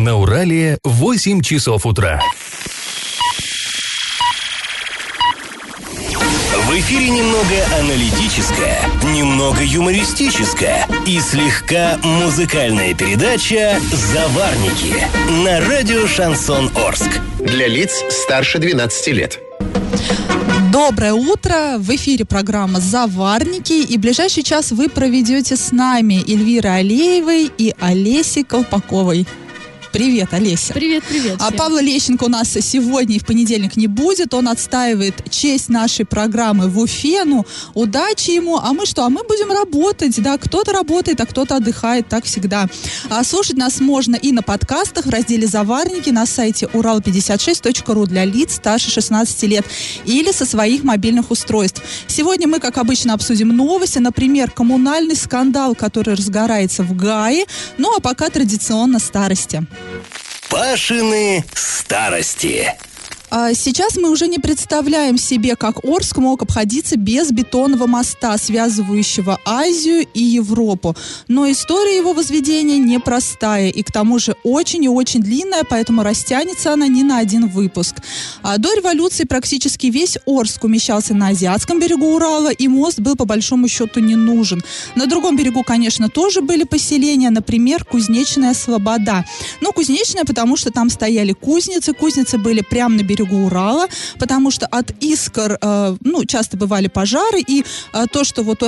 На Урале 8 часов утра. В эфире немного аналитическая, немного юмористическая и слегка музыкальная передача «Заварники» на радио «Шансон Орск». Для лиц старше 12 лет. Доброе утро! В эфире программа «Заварники» и ближайший час вы проведете с нами Эльвирой Алеевой и Олесей Колпаковой. Привет, Олеся. Привет, привет. А всем. Павла Лещенко у нас сегодня и в понедельник не будет. Он отстаивает честь нашей программы в Уфе. Ну, удачи ему. А мы что? А мы будем работать. Да, кто-то работает, а кто-то отдыхает. Так всегда. А слушать нас можно и на подкастах в разделе «Заварники» на сайте урал56.ру для лиц старше 16 лет или со своих мобильных устройств. Сегодня мы, как обычно, обсудим новости. Например, коммунальный скандал, который разгорается в ГАИ. Ну, а пока традиционно старости. Пашины старости. А Сейчас мы уже не представляем себе, как Орск мог обходиться без бетонного моста, связывающего Азию и Европу. Но история его возведения непростая и к тому же очень и очень длинная, поэтому растянется она не на один выпуск. А до революции практически весь Орск умещался на азиатском берегу Урала, и мост был по большому счету не нужен. На другом берегу, конечно, тоже были поселения, например, Кузнечная Слобода. Ну, Кузнечная, потому что там стояли кузницы, кузницы были прямо на берегу Урала, потому что от искр, э, ну, часто бывали пожары, и э, то, что вот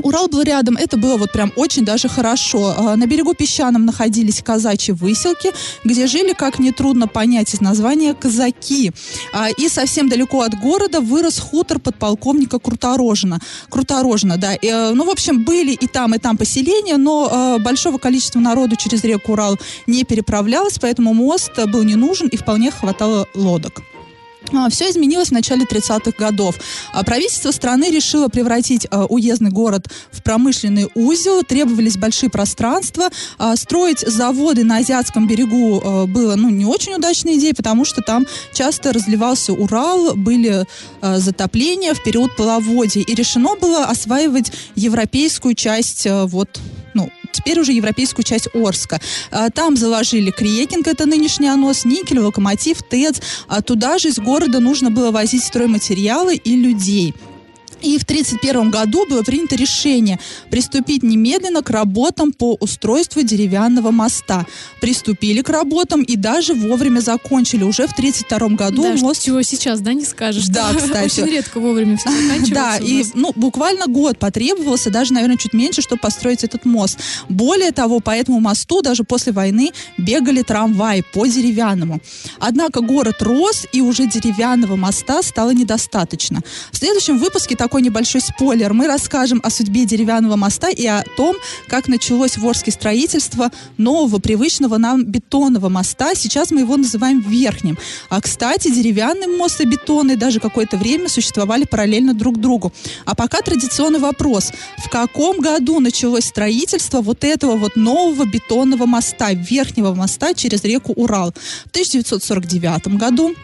Урал был рядом, это было вот прям очень даже хорошо. А, На берегу песчаном находились казачьи выселки, где жили, как нетрудно понять из названия, казаки. А, И совсем далеко от города вырос хутор подполковника Круторожина. Круторожина, да. Э, Ну, в общем, были и там, и там поселения, но э, большого количества народу через реку Урал не переправлялось, поэтому мост был не нужен и вполне хватало лодок. Все изменилось в начале 30-х годов. А Правительство страны решило превратить а, уездный город в промышленный узел, требовались большие пространства. А, Строить заводы на азиатском берегу а, было ну, не очень удачной идеей, потому что там часто разливался Урал, были а, затопления в период половодья. И решено было осваивать европейскую часть а, вот теперь уже европейскую часть Орска. А, Там заложили Криекинг, это нынешний Анос, Никель, Локомотив, ТЭЦ. А туда же из города нужно было возить стройматериалы и людей. И в 1931 году было принято решение приступить немедленно к работам по устройству деревянного моста. Приступили к работам и даже вовремя закончили. Уже в 1932 году Да, мост чего сейчас, да, не скажешь. Да, кстати. Очень редко вовремя все заканчивается. Да, и ну, буквально год потребовался, даже, наверное, чуть меньше, чтобы построить этот мост. Более того, по этому мосту даже после войны бегали трамваи по деревянному. Однако город рос, и уже деревянного моста стало недостаточно. В следующем выпуске такой небольшой спойлер. Мы расскажем о судьбе деревянного моста и о том, как началось в Орске строительство нового, привычного нам бетонного моста. Сейчас мы его называем верхним. А, кстати, деревянный мост и бетонный даже какое-то время существовали параллельно друг другу. А пока традиционный вопрос. В каком году началось строительство вот этого вот нового бетонного моста, верхнего моста через реку Урал? В 1949 году,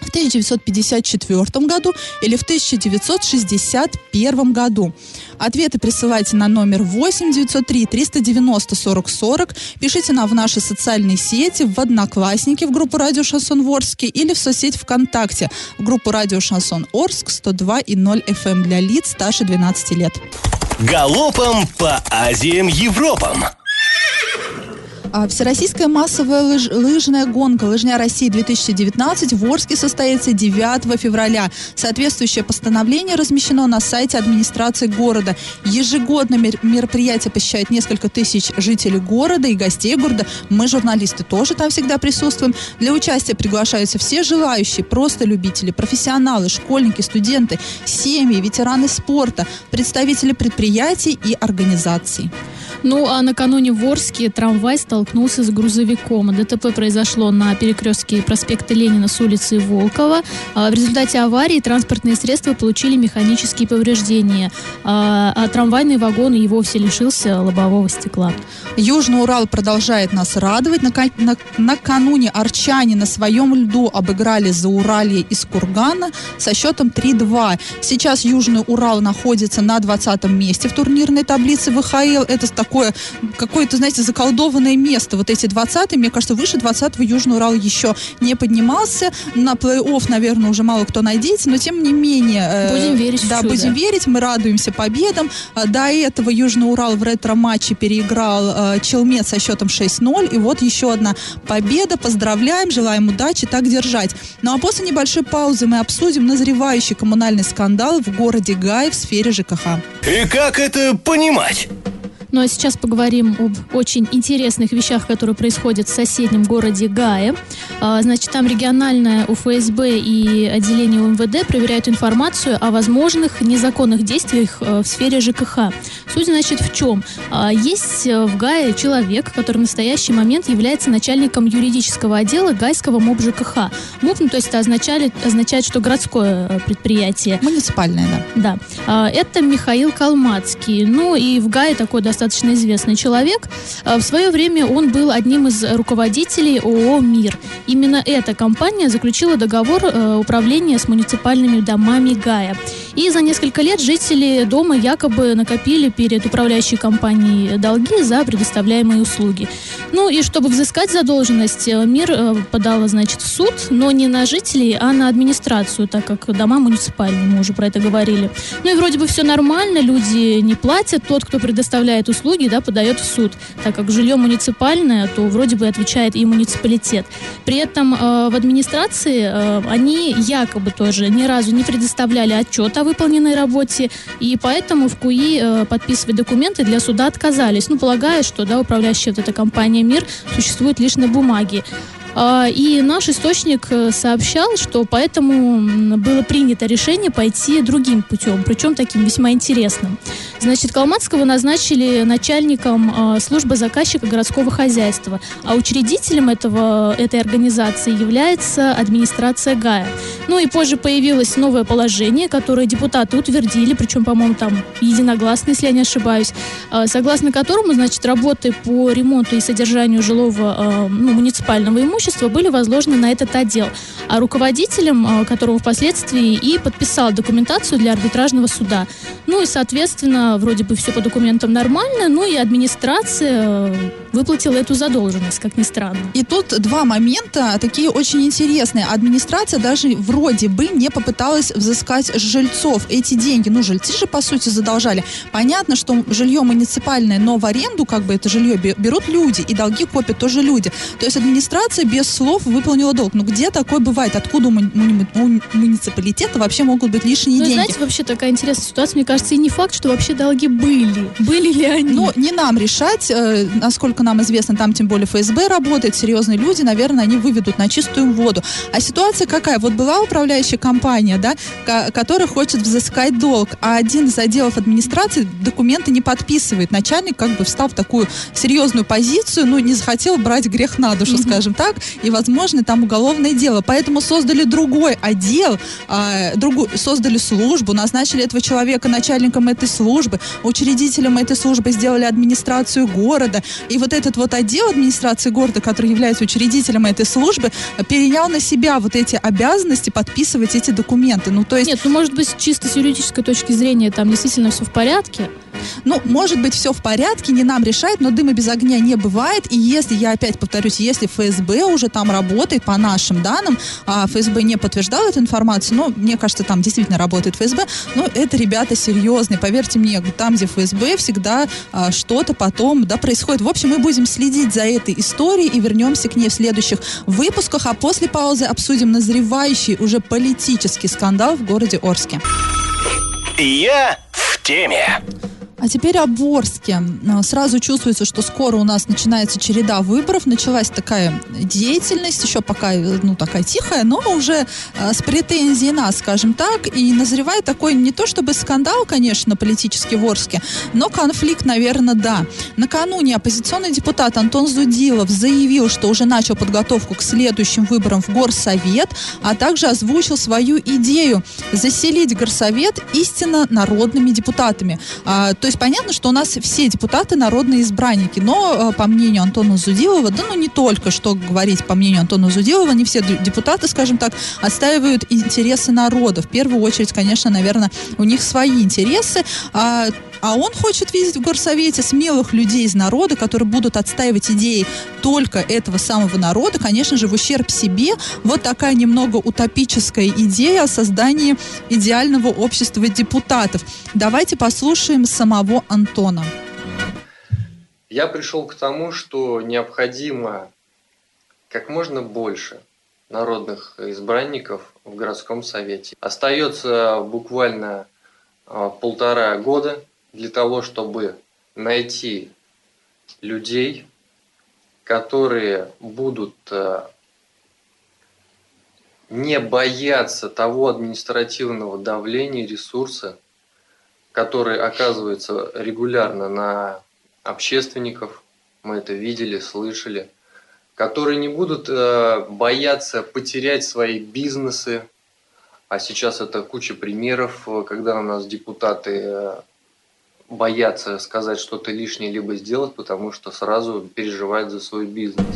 в 1954 году или в 1961 году. Ответы присылайте на номер 8 903 390 40 40. Пишите нам в наши социальные сети, в Одноклассники, в группу Радио Шансон Орске или в соцсеть ВКонтакте, в группу Радио Шансон Орск 102 и 0 FM для лиц старше 12 лет. Галопом по Азиям Европам. А Всероссийская массовая лыж- лыжная гонка «Лыжня России-2019» в Орске состоится 9 февраля. Соответствующее постановление размещено на сайте администрации города. Ежегодно мер- мероприятие посещает несколько тысяч жителей города и гостей города. Мы, журналисты, тоже там всегда присутствуем. Для участия приглашаются все желающие, просто любители, профессионалы, школьники, студенты, семьи, ветераны спорта, представители предприятий и организаций. Ну, а накануне в Орске трамвай столкнулся с грузовиком. ДТП произошло на перекрестке проспекта Ленина с улицы Волкова. А В результате аварии транспортные средства получили механические повреждения, а а трамвайный вагон и вовсе лишился лобового стекла. Южный Урал продолжает нас радовать. Нака- на- накануне арчане на своем льду обыграли Зауралье из Кургана со счетом 3-2. Сейчас Южный Урал находится на 20 месте в турнирной таблице ВХЛ. Это так такое, какое-то, знаете, заколдованное место. Вот эти 20 мне кажется, выше 20-го Южный Урал еще не поднимался. На плей-офф, наверное, уже мало кто найдется, но тем не менее... э, будем верить Да, в чудо. будем верить, мы радуемся победам. А, до этого Южный Урал в ретро-матче переиграл э, Челмет со счетом 6-0, и вот еще одна победа. Поздравляем, желаем удачи, так держать. Ну а после небольшой паузы мы обсудим назревающий коммунальный скандал в городе Гай в сфере ЖКХ. И как это понимать? Ну а сейчас поговорим об очень интересных вещах, которые происходят в соседнем городе Гае. А, значит, там региональное УФСБ и отделение УМВД проверяют информацию о возможных незаконных действиях э, в сфере ЖКХ. Суть, значит, в чем? А, есть э, в Гае человек, который в настоящий момент является начальником юридического отдела Гайского МОБ ЖКХ. МОБ, ну, то есть это означает, означает, что городское э, предприятие. Муниципальное, да. Да. А, Это Михаил Калмацкий. Ну и в Гае такой достаточно известный человек. А, В свое время он был одним из руководителей ООО «Мир». Именно эта компания заключила договор э, управления с муниципальными домами Гая. И за несколько лет жители дома якобы накопили перед управляющей компанией долги за предоставляемые услуги. Ну и чтобы взыскать задолженность, э, МИР э, подала, значит, в суд, но не на жителей, а на администрацию, так как дома муниципальные, мы уже про это говорили. Ну и вроде бы все нормально, люди не платят, тот, кто предоставляет услуги, да, подает в суд. Так как жилье муниципальное, то вроде бы отвечает и муниципалитет. При этом э, в администрации э, они якобы тоже ни разу не предоставляли отчет о выполненной работе, и поэтому в КУИ э, подписывать документы для суда отказались. Ну, полагая, что да, управляющая вот эта компания МИР существует лишь на бумаге. А, И наш источник э, сообщал, что поэтому было принято решение пойти другим путем, причем таким весьма интересным. Значит, Калматского назначили начальником э, службы заказчика городского хозяйства, а учредителем этого, этой организации является администрация ГАЯ. Ну и позже появилось новое положение, которое депутаты утвердили, причем, по-моему, там единогласно, если я не ошибаюсь, э, согласно которому, значит, работы по ремонту и содержанию жилого ну, муниципального имущества были возложены на этот отдел. А руководителем, э, которого впоследствии и подписал документацию для арбитражного суда. Ну и, соответственно, вроде бы все по документам нормально, ну и администрация э, выплатила эту задолженность, как ни странно. И тут два момента такие очень интересные. Администрация даже вроде бы не попыталась взыскать с жильцов эти деньги. Ну, жильцы же, по сути, задолжали. Понятно, что жилье муниципальное, но в аренду как бы это жилье бе- берут люди, и долги копят тоже люди. То есть администрация без слов выполнила долг. Ну, где такое бывает? Откуда у муни- муни- у муниципалитета вообще могут быть лишние Ну, деньги? знаете, вообще такая интересная ситуация. Мне кажется, и не факт, что вообще долги были. Были ли они? Ну, не нам решать, э, насколько нам известно, там тем более ФСБ работает, серьезные люди, наверное, они выведут на чистую воду. А ситуация какая? Вот была управляющая компания, да, ко- которая хочет взыскать долг, а один из отделов администрации документы не подписывает. Начальник как бы встал в такую серьезную позицию, ну, не захотел брать грех на душу, скажем так, и, возможно, там уголовное дело. Поэтому создали другой отдел, а, другую, создали службу, назначили этого человека начальником этой службы, учредителем этой службы сделали администрацию города. И вот этот вот отдел администрации города, который является учредителем этой службы, перенял на себя вот эти обязанности подписывать эти документы. Ну, то есть, Нет, ну, может быть, чисто с юридической точки зрения там действительно все в порядке. ну, может быть, все в порядке, не нам решать, но дыма без огня не бывает. И если, я опять повторюсь, если ФСБ уже там работает, по нашим данным, а ФСБ не подтверждал эту информацию, но мне кажется, там действительно работает ФСБ, но это ребята серьезные, поверьте мне, там, где ФСБ, всегда а, что-то потом, да, происходит. В общем, мы будем следить за этой историей и вернемся к ней в следующих выпусках, а после паузы обсудим назревающий уже политический скандал в городе Орске. Я в теме. А теперь о Борске. Сразу чувствуется, что скоро у нас начинается череда выборов. Началась такая деятельность, еще пока э, ну, такая тихая, но уже а, с претензией нас, скажем так. И назревает такой не то чтобы скандал, конечно, политический в Орске, но конфликт, наверное, да. Накануне оппозиционный депутат Антон Зудилов заявил, что уже начал подготовку к следующим выборам в Горсовет, а также озвучил свою идею заселить Горсовет истинно народными депутатами. А, то есть понятно, что у нас все депутаты народные избранники, но э, по мнению Антона Зудилова, да ну не только, что говорить по мнению Антона Зудилова, не все депутаты, скажем так, отстаивают интересы народа. В первую очередь, конечно, наверное, у них свои интересы. А, А он хочет видеть в горсовете смелых людей из народа, которые будут отстаивать идеи только этого самого народа, конечно же, в ущерб себе. Вот такая немного утопическая идея о создании идеального общества депутатов. Давайте послушаем самого Антона. Я пришел к тому, что необходимо как можно больше народных избранников в городском совете. Остается буквально а, полтора года для того, чтобы найти людей, которые будут а, не бояться того административного давления, ресурса, который оказывается регулярно на общественников, мы это видели, слышали – которые не будут э, бояться потерять свои бизнесы. А сейчас это куча примеров, э, когда у нас депутаты э, боятся сказать что-то лишнее либо сделать, потому что сразу переживают за свой бизнес.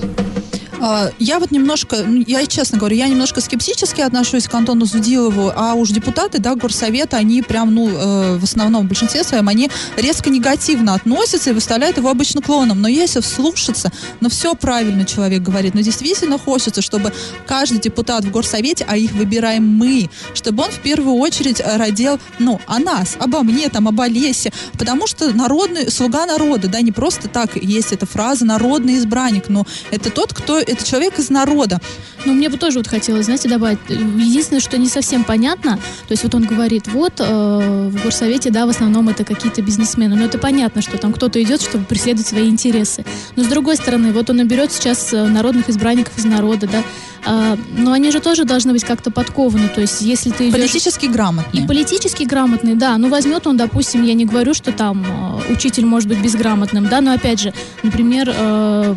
А, я вот немножко, ну, я честно говорю, я немножко скептически отношусь к Антону Зудилову, а уж депутаты, да, горсовета, они прям, ну, э, в основном, в большинстве своем, они резко негативно относятся и выставляют его обычно клоном. Но если вслушаться, ну, все правильно человек говорит, но действительно хочется, чтобы каждый депутат в горсовете, а их выбираем мы, чтобы он в первую очередь родил, ну, о нас, обо мне, там, об Олесе, потому что народный, слуга народа, да, не просто так есть эта фраза «народный избранник», но это тот, кто это человек из народа. Ну, мне бы тоже вот хотелось, знаете, добавить. Единственное, что не совсем понятно, то есть вот он говорит, вот э, в горсовете, да, в основном это какие-то бизнесмены. Но это понятно, что там кто-то идет, чтобы преследовать свои интересы. Но с другой стороны, вот он наберет сейчас э, народных избранников из народа, да, а, но они же тоже должны быть как-то подкованы. То есть, если ты идешь... Политически грамотный. И политически грамотный, да. Ну, возьмет он, допустим, я не говорю, что там э, учитель может быть безграмотным, да, но опять же, например, э,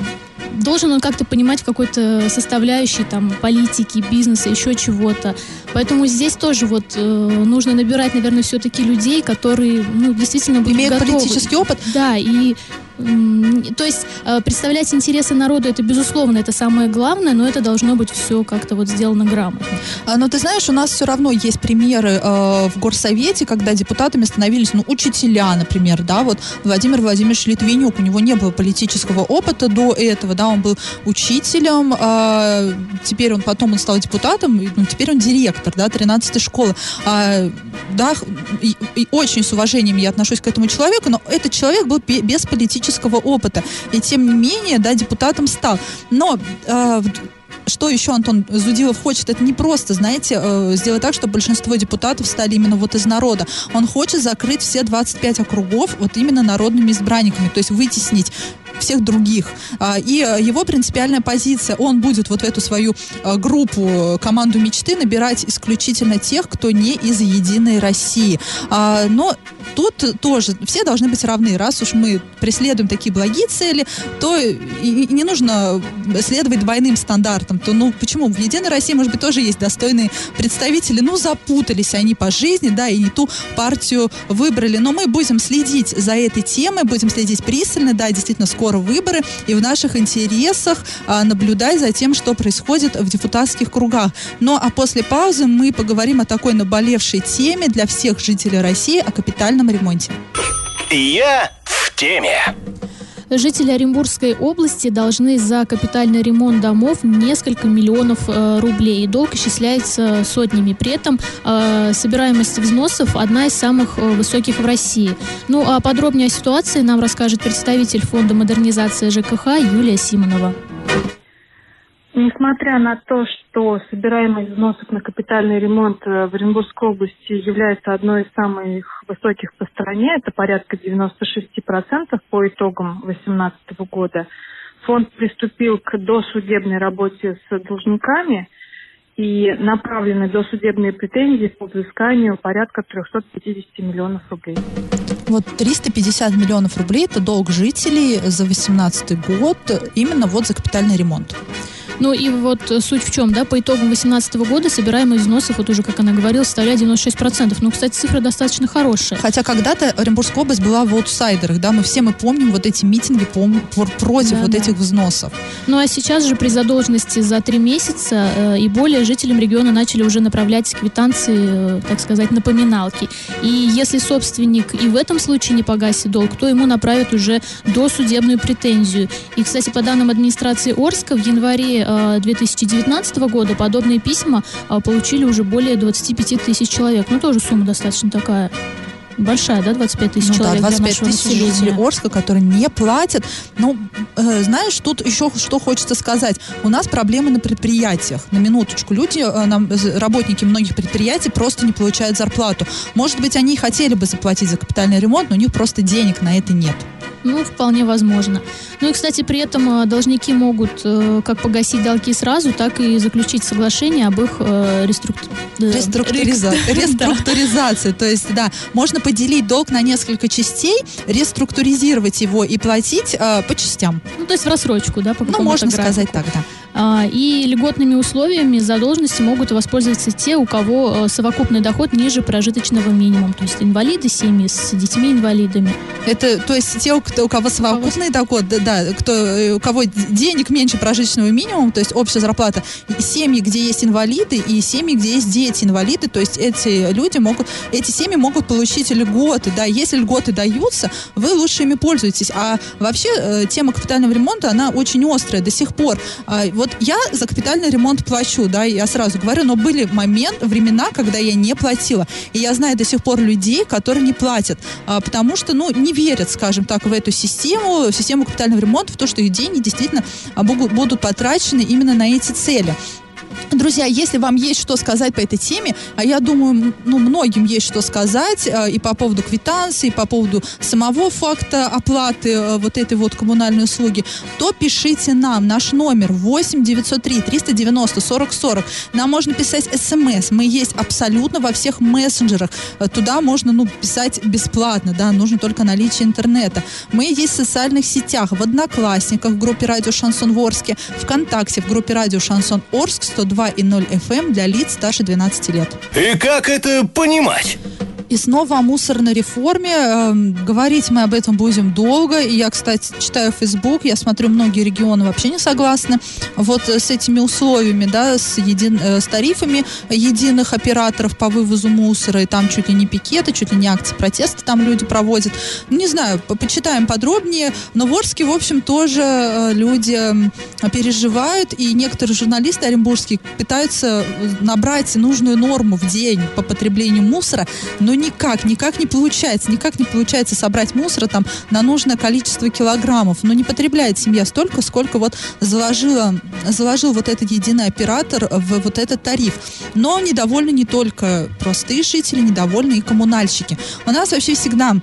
должен он как-то понимать в какой-то составляющей там политики, бизнеса, еще чего-то. Поэтому здесь тоже вот э, нужно набирать, наверное, все-таки людей, которые, ну, действительно будут Имеют готовы. политический опыт. Да, и то есть э, представлять интересы народа, это безусловно, это самое главное, но это должно быть все как-то вот сделано грамотно. А, но ты знаешь, у нас все равно есть примеры э, в горсовете, когда депутатами становились, ну, учителя, например, да, вот Владимир Владимирович Литвинюк, у него не было политического опыта до этого, да, он был учителем, э, теперь он потом он стал депутатом, ну, теперь он директор, да, 13-й школы. А, да, и, и очень с уважением я отношусь к этому человеку, но этот человек был без политического политического опыта. И тем не менее, да, депутатом стал. Но э, что еще Антон Зудилов хочет, это не просто, знаете, э, сделать так, чтобы большинство депутатов стали именно вот из народа. Он хочет закрыть все 25 округов вот именно народными избранниками, то есть вытеснить всех других. А, и э, его принципиальная позиция, он будет вот в эту свою э, группу, команду мечты набирать исключительно тех, кто не из Единой России. А, но тут тоже все должны быть равны. Раз уж мы преследуем такие благие цели, то и не нужно следовать двойным стандартам. То, ну, почему? В Единой России, может быть, тоже есть достойные представители. Ну, запутались они по жизни, да, и не ту партию выбрали. Но мы будем следить за этой темой, будем следить пристально, да, действительно, скоро скоро выборы, и в наших интересах а, наблюдать за тем, что происходит в депутатских кругах. Ну а после паузы мы поговорим о такой наболевшей теме для всех жителей России о капитальном ремонте. Я в теме. Жители Оренбургской области должны за капитальный ремонт домов несколько миллионов э, рублей. Долг исчисляется сотнями. При этом э, собираемость взносов одна из самых э, высоких в России. Ну а подробнее о ситуации нам расскажет представитель Фонда модернизации ЖКХ Юлия Симонова. Несмотря на то, что собираемость взносов на капитальный ремонт э, в Оренбургской области является одной из самых высоких по стране, это порядка 96% по итогам 2018 года, фонд приступил к досудебной работе с должниками и направлены досудебные претензии по взысканию порядка 350 миллионов рублей. Вот 350 миллионов рублей – это долг жителей за 2018 год именно вот за капитальный ремонт. Ну и вот суть в чем, да, по итогам 2018 года собираемость взносов, вот уже, как она говорила, составляет 96%. Ну, кстати, цифра достаточно хорошая. Хотя когда-то Оренбургская область была в аутсайдерах, да, мы все мы помним вот эти митинги пом- пр- против Да, вот да. этих взносов. Ну а сейчас же при задолженности за три месяца э, и более жителям региона начали уже направлять квитанции, э, так сказать, напоминалки. И если собственник и в этом случае не погасит долг, то ему направят уже досудебную претензию. И, кстати, по данным администрации Орска, в январе э, 2019 года подобные письма э, получили уже более 25 тысяч человек. Ну, тоже сумма достаточно такая большая, да, 25 тысяч Ну да, человек для 25 нашего тысяч жителей Орска, которые не платят. Ну, э, знаешь, тут еще что хочется сказать. У нас проблемы на предприятиях. На минуточку. Люди, э, нам, работники многих предприятий просто не получают зарплату. Может быть, они хотели бы заплатить за капитальный ремонт, но у них просто денег на это нет. Ну, вполне возможно. Ну и, кстати, при этом э, должники могут э, как погасить долги сразу, так и заключить соглашение об их э, реструк- Реструктуриза- рек- Да. Реструктуризация. То есть, да, можно поделить долг на несколько частей, реструктуризировать его и платить э, по частям. Ну, то есть в рассрочку, да, по Ну, можно сказать так, да. А, И льготными условиями задолженности могут воспользоваться те, у кого э, совокупный доход ниже прожиточного минимума. То есть инвалиды, семьи с детьми-инвалидами. Это, то есть те, у, у кого совокупный доход, да, да, кто, э, у кого денег меньше прожиточного минимума, то есть общая зарплата, семьи, где есть инвалиды, и семьи, где есть дети-инвалиды, то есть эти люди могут, эти семьи могут получить льготы, да, если льготы даются, вы лучше ими пользуетесь. А вообще э, тема капитального ремонта, она очень острая до сих пор. А, вот я за капитальный ремонт плачу, да, я сразу говорю, но были момент, времена, когда я не платила. И я знаю до сих пор людей, которые не платят, а, потому что, ну, не верят, скажем так, в эту систему, в систему капитального ремонта, в то, что их деньги действительно а, будут потрачены именно на эти цели. Друзья, если вам есть что сказать по этой теме, а я думаю, ну, многим есть что сказать э, и по поводу квитанции, и по поводу самого факта оплаты э, вот этой вот коммунальной услуги, то пишите нам. Наш номер 8 903 390 40 40. Нам можно писать смс. Мы есть абсолютно во всех мессенджерах. Э, Туда можно, ну, писать бесплатно, да, нужно только наличие интернета. Мы есть в социальных сетях, в Одноклассниках, в группе Радио Шансон в Орске, ВКонтакте, в группе Радио Шансон Орск 102 и 0 FM для лиц старше 12 лет. И как это понимать? И снова о мусорной реформе. Эм, говорить мы об этом будем долго. И я, кстати, читаю Facebook, я смотрю, многие регионы вообще не согласны вот с этими условиями, да, с, един- э, с тарифами единых операторов по вывозу мусора. И там чуть ли не пикеты, чуть ли не акции протеста там люди проводят. Не знаю, по- почитаем подробнее. Но в Орске, в общем, тоже э, люди переживают. И некоторые журналисты оренбургские пытаются э, набрать нужную норму в день по потреблению мусора, но никак, никак не получается, никак не получается собрать мусора там на нужное количество килограммов. Но не потребляет семья столько, сколько вот заложила, заложил вот этот единый оператор в вот этот тариф. Но недовольны не только простые жители, недовольны и коммунальщики. У нас вообще всегда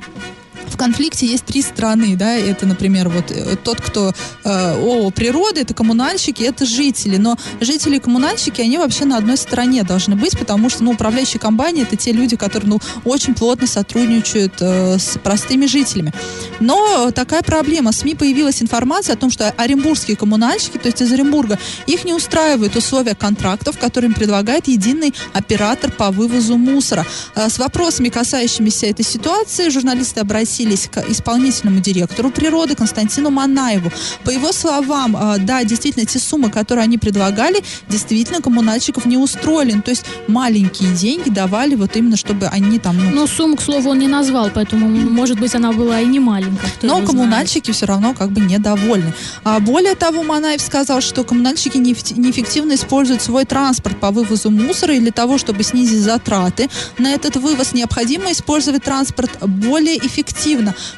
в конфликте есть три стороны, да, это, например, вот э, тот, кто э, о природы, это коммунальщики, это жители, но жители и коммунальщики, они вообще на одной стороне должны быть, потому что, ну, управляющие компании это те люди, которые, ну, очень плотно сотрудничают э, с простыми жителями. Но такая проблема, СМИ появилась информация о том, что оренбургские коммунальщики, то есть из Оренбурга, их не устраивают условия контрактов, которые им предлагает единый оператор по вывозу мусора. Э, С вопросами, касающимися этой ситуации, журналисты обратились к исполнительному директору природы Константину Манаеву. По его словам, э, да, действительно, те суммы, которые они предлагали, действительно коммунальщиков не устроили. Ну, То есть маленькие деньги давали вот именно, чтобы они там... ну, Ну, сумму, к слову, он не назвал, поэтому, может быть, она была и не маленькая. но коммунальщики все равно как бы недовольны. А более того, Манаев сказал, что коммунальщики неэффективно используют свой транспорт по вывозу мусора, и для того, чтобы снизить затраты на этот вывоз, необходимо использовать транспорт более эффективно,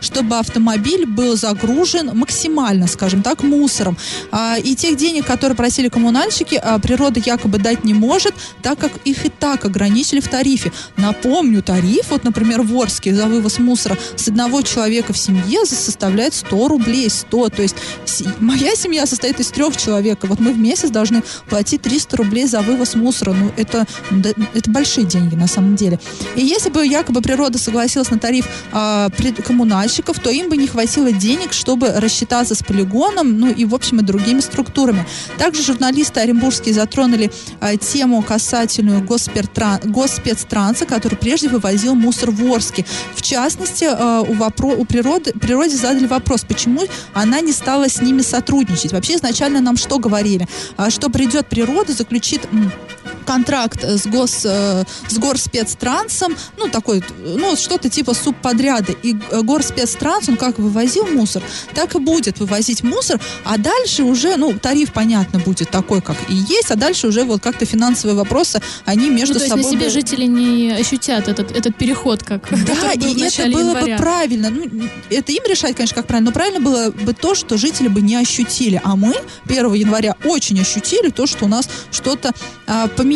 чтобы автомобиль был загружен максимально, скажем так, мусором. А, и тех денег, которые просили коммунальщики, а, природа якобы дать не может, так как их и так ограничили в тарифе. Напомню, тариф, вот, например, в Орске за вывоз мусора с одного человека в семье составляет 100 рублей, 100. То есть моя семья состоит из трех человек, и вот мы в месяц должны платить 300 рублей за вывоз мусора. Ну, это, это большие деньги на самом деле. И если бы якобы природа согласилась на тариф, а, пред- коммунальщиков, то им бы не хватило денег, чтобы рассчитаться с полигоном, ну и, в общем, и другими структурами. Также журналисты оренбургские затронули а, тему касательную госпертран, госпецтранса, который прежде вывозил мусор в Орске. В частности, а, у, вопро, у природы, природе задали вопрос, почему она не стала с ними сотрудничать. Вообще изначально нам что говорили? А, что придет природа, заключит контракт с, гос, э, с горспецтрансом, ну, такой, ну, что-то типа субподряда. И э, горспецтранс, он как вывозил мусор, так и будет вывозить мусор, а дальше уже, ну, тариф, понятно, будет такой, как и есть, а дальше уже вот как-то финансовые вопросы, они между ну, то собой... есть на себе жители не ощутят этот, этот переход, как Да, и это было января. бы правильно. Ну, это им решать, конечно, как правильно, но правильно было бы то, что жители бы не ощутили. А мы 1 января очень ощутили то, что у нас что-то а, поменялось.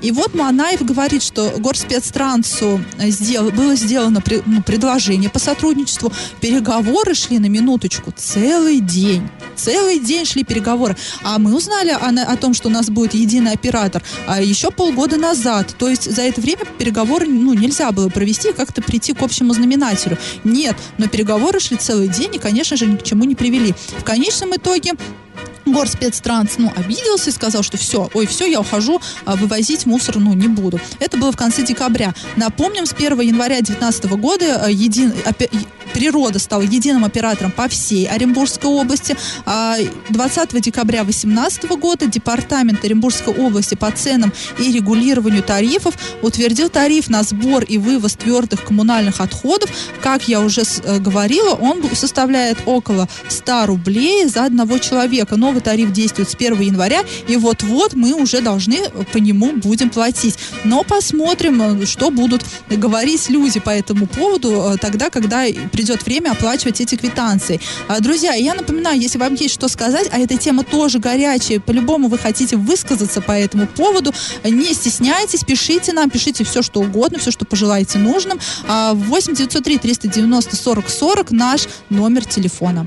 И вот Манаев говорит, что Горспецтрансу сдел, было сделано при- ну, предложение по сотрудничеству. Переговоры шли на минуточку целый день. Целый день шли переговоры. А мы узнали о, о том, что у нас будет единый оператор а, еще полгода назад. То есть за это время переговоры ну, нельзя было провести и как-то прийти к общему знаменателю. Нет, но переговоры шли целый день и, конечно же, ни к чему не привели. В конечном итоге Горспецтранс, ну, обиделся и сказал, что все, ой, все, я ухожу, а, вывозить мусор, ну, не буду. Это было в конце декабря. Напомним, с 1 января 2019 года а, един, е- природа стала единым оператором по всей Оренбургской области. А 20 декабря 2018 года Департамент Оренбургской области по ценам и регулированию тарифов утвердил тариф на сбор и вывоз твердых коммунальных отходов. Как я уже э, говорила, он составляет около 100 рублей за одного человека. Новый тариф действует с 1 января, и вот-вот мы уже должны по нему будем платить. Но посмотрим, э, что будут говорить люди по этому поводу э, тогда, когда придет время оплачивать эти квитанции. А, Друзья, я напоминаю, если вам есть что сказать, а эта тема тоже горячая, по-любому вы хотите высказаться по этому поводу, не стесняйтесь, пишите нам, пишите все, что угодно, все, что пожелаете нужным. А, 8 903 390 40 40 наш номер телефона.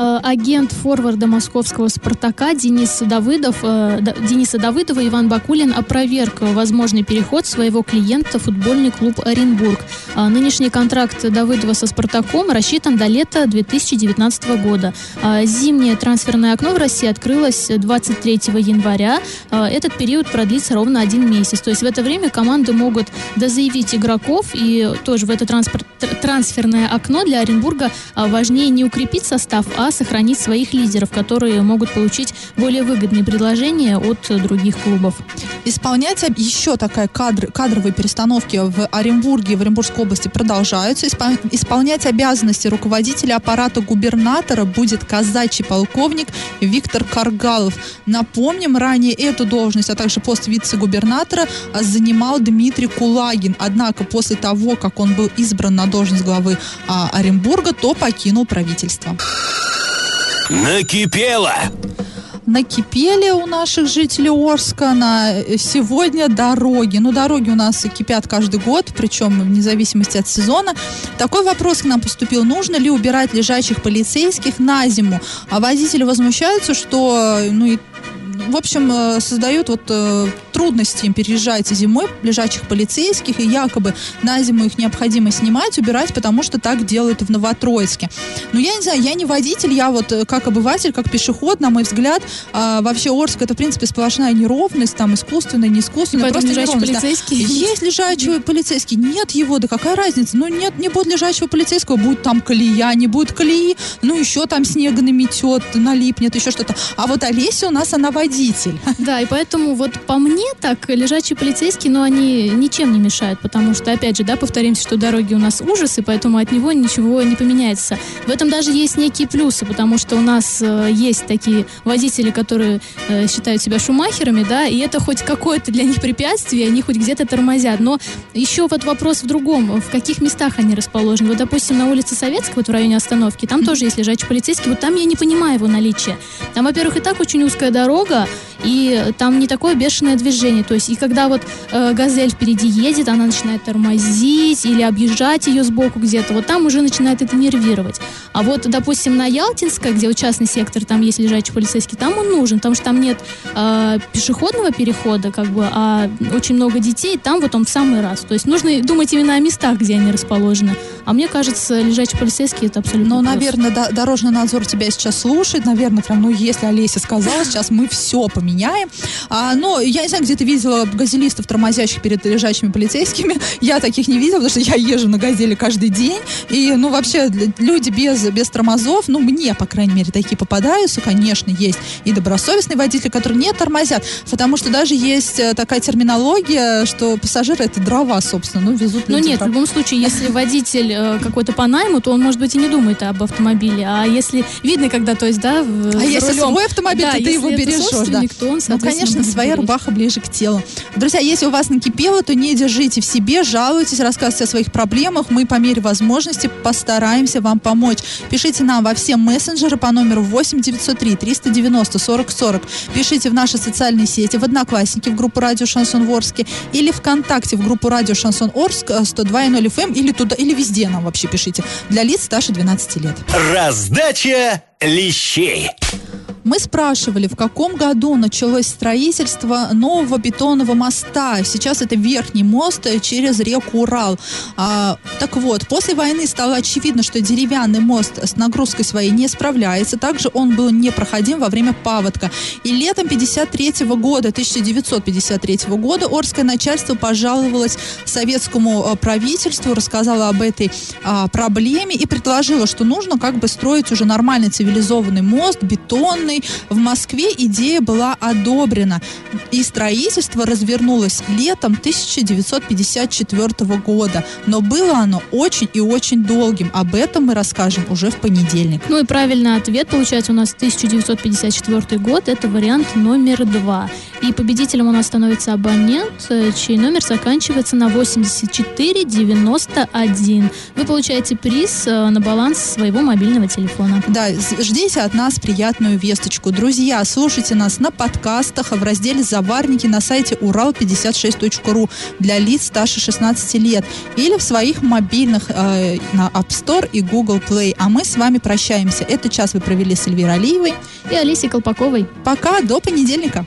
Э, Агент форварда московского «Спартака» Денис Давыдов, э, Дениса Давыдова Иван Бакулин опроверг возможный переход своего клиента в футбольный клуб «Оренбург». А Нынешний контракт Давыдова со «Спартаком» рассчитан до лета 2019 года. А Зимнее трансферное окно в России открылось 23 января. А Этот период продлится ровно один месяц. То есть в это время команды могут дозаявить игроков, и тоже в это трансферное окно для Оренбурга важнее не укрепить состав, а сохранить своих лидеров, которые могут получить более выгодные предложения от э, других клубов. Исполнять еще такая кадр, кадровые перестановки в Оренбурге в Оренбургской области продолжаются. Испол- исполнять обязанности руководителя аппарата губернатора будет казачий полковник Виктор Каргалов. Напомним, ранее эту должность, а также пост вице-губернатора а, занимал Дмитрий Кулагин. Однако после того, как он был избран на должность главы а, Оренбурга, то покинул правительство. Накипело! накипели у наших жителей Орска на э, сегодня дороги. Ну, дороги у нас кипят каждый год, причем вне зависимости от сезона. Такой вопрос к нам поступил. Нужно ли убирать лежачих полицейских на зиму? А водители возмущаются, что, э, ну, и в общем, э, создают вот э, трудности им переезжать зимой лежачих полицейских, и якобы на зиму их необходимо снимать, убирать, потому что так делают в Новотроицке. Ну, я не знаю, я не водитель, я вот э, как обыватель, как пешеход, на мой взгляд, а, вообще Орск это, в принципе, сплошная неровность, там, искусственная, не искусственная, просто лежачий неровность, да. полицейский Есть лежачий полицейский, нет его, да какая разница? Ну, нет, не будет лежачего полицейского, будет там колея, не будет колеи, ну, еще там снега наметет, налипнет, еще что-то. А вот Олеся у нас, она водитель. Да, и поэтому вот по мне так лежачие полицейские, но они ничем не мешают, потому что, опять же, да, повторимся, что дороги у нас ужас, и поэтому от него ничего не поменяется. В этом даже есть некие плюсы, потому что у нас э, есть такие водители, которые э, считают себя шумахерами, да, и это хоть какое-то для них препятствие, они хоть где-то тормозят. Но еще вот вопрос в другом, в каких местах они расположены. Вот, допустим, на улице Советской, вот в районе остановки, там тоже есть лежачий полицейский, вот там я не понимаю его наличия. Там, во-первых, и так очень узкая дорога, и там не такое бешеное движение. Движении. То есть, и когда вот э, газель впереди едет, она начинает тормозить или объезжать ее сбоку где-то, вот там уже начинает это нервировать. А вот, допустим, на Ялтинской, где вот частный сектор, там есть лежачий полицейский, там он нужен, потому что там нет э, пешеходного перехода, как бы, а очень много детей, там вот он в самый раз. То есть нужно думать именно о местах, где они расположены. А мне кажется, лежачий полицейский это абсолютно Ну, просто. наверное, да, дорожный надзор тебя сейчас слушает, наверное, прям, ну, если Олеся сказала, сейчас мы все поменяем. А, но я не знаю, где ты видела газелистов, тормозящих перед лежачими полицейскими. Я таких не видела, потому что я езжу на газели каждый день. И, ну, вообще, люди без, без тормозов, ну, мне, по крайней мере, такие попадаются, конечно, есть и добросовестные водители, которые не тормозят, потому что даже есть э, такая терминология, что пассажиры это дрова, собственно, ну, везут Ну нет, в любом случае, если водитель э, какой-то по найму, то он, может быть, и не думает об автомобиле. А если видно, когда, то есть, да, А если свой автомобиль, Да, то ты его бережешь, да. то он, Ну, конечно, своя рубаха ближе к телу. Друзья, если у вас накипело, то не держите в себе, жалуйтесь, рассказывайте о своих проблемах. Мы по мере возможности постараемся вам помочь. Пишите нам во все мессенджеры по номеру 8 903 390 40 40. Пишите в наши социальные сети, в Одноклассники, в группу Радио Шансон Орске или ВКонтакте в группу Радио Шансон Орск э, 102.0 FM эм, или туда, или везде нам вообще пишите. Для лиц старше 12 лет. Раздача лещей. Мы спрашивали, в каком году началось строительство нового бетонного моста. Сейчас это верхний мост через реку Урал. А, так вот, после войны стало очевидно, что деревянный мост с нагрузкой своей не справляется. Также он был непроходим во время паводка. И летом 53 года, 1953 года, Орское начальство пожаловалось советскому э, правительству, рассказало об этой а, проблеме и предложило, что нужно как бы строить уже нормальный цивилизованный мост, бетонный. В Москве идея была одобрена. И строительство развернулось летом 1954 года. Но было оно очень и очень долгим. Об этом мы расскажем уже в понедельник. Ну и правильный ответ, получается, у нас 1954 год. Это вариант номер два. И победителем у нас становится абонент, э, чей номер заканчивается на 8491. Вы получаете приз э, на баланс своего мобильного телефона. Да, ждите от нас приятную весточку. Друзья, слушайте нас на подкастах, в разделе «Заварники» на сайте урал56.ру для лиц старше 16 лет или в своих мобильных э, на App Store и Google Play. А мы с вами прощаемся. Этот час вы провели с Эльвирой Алиевой. И Алисей Колпаковой. Пока, до понедельника.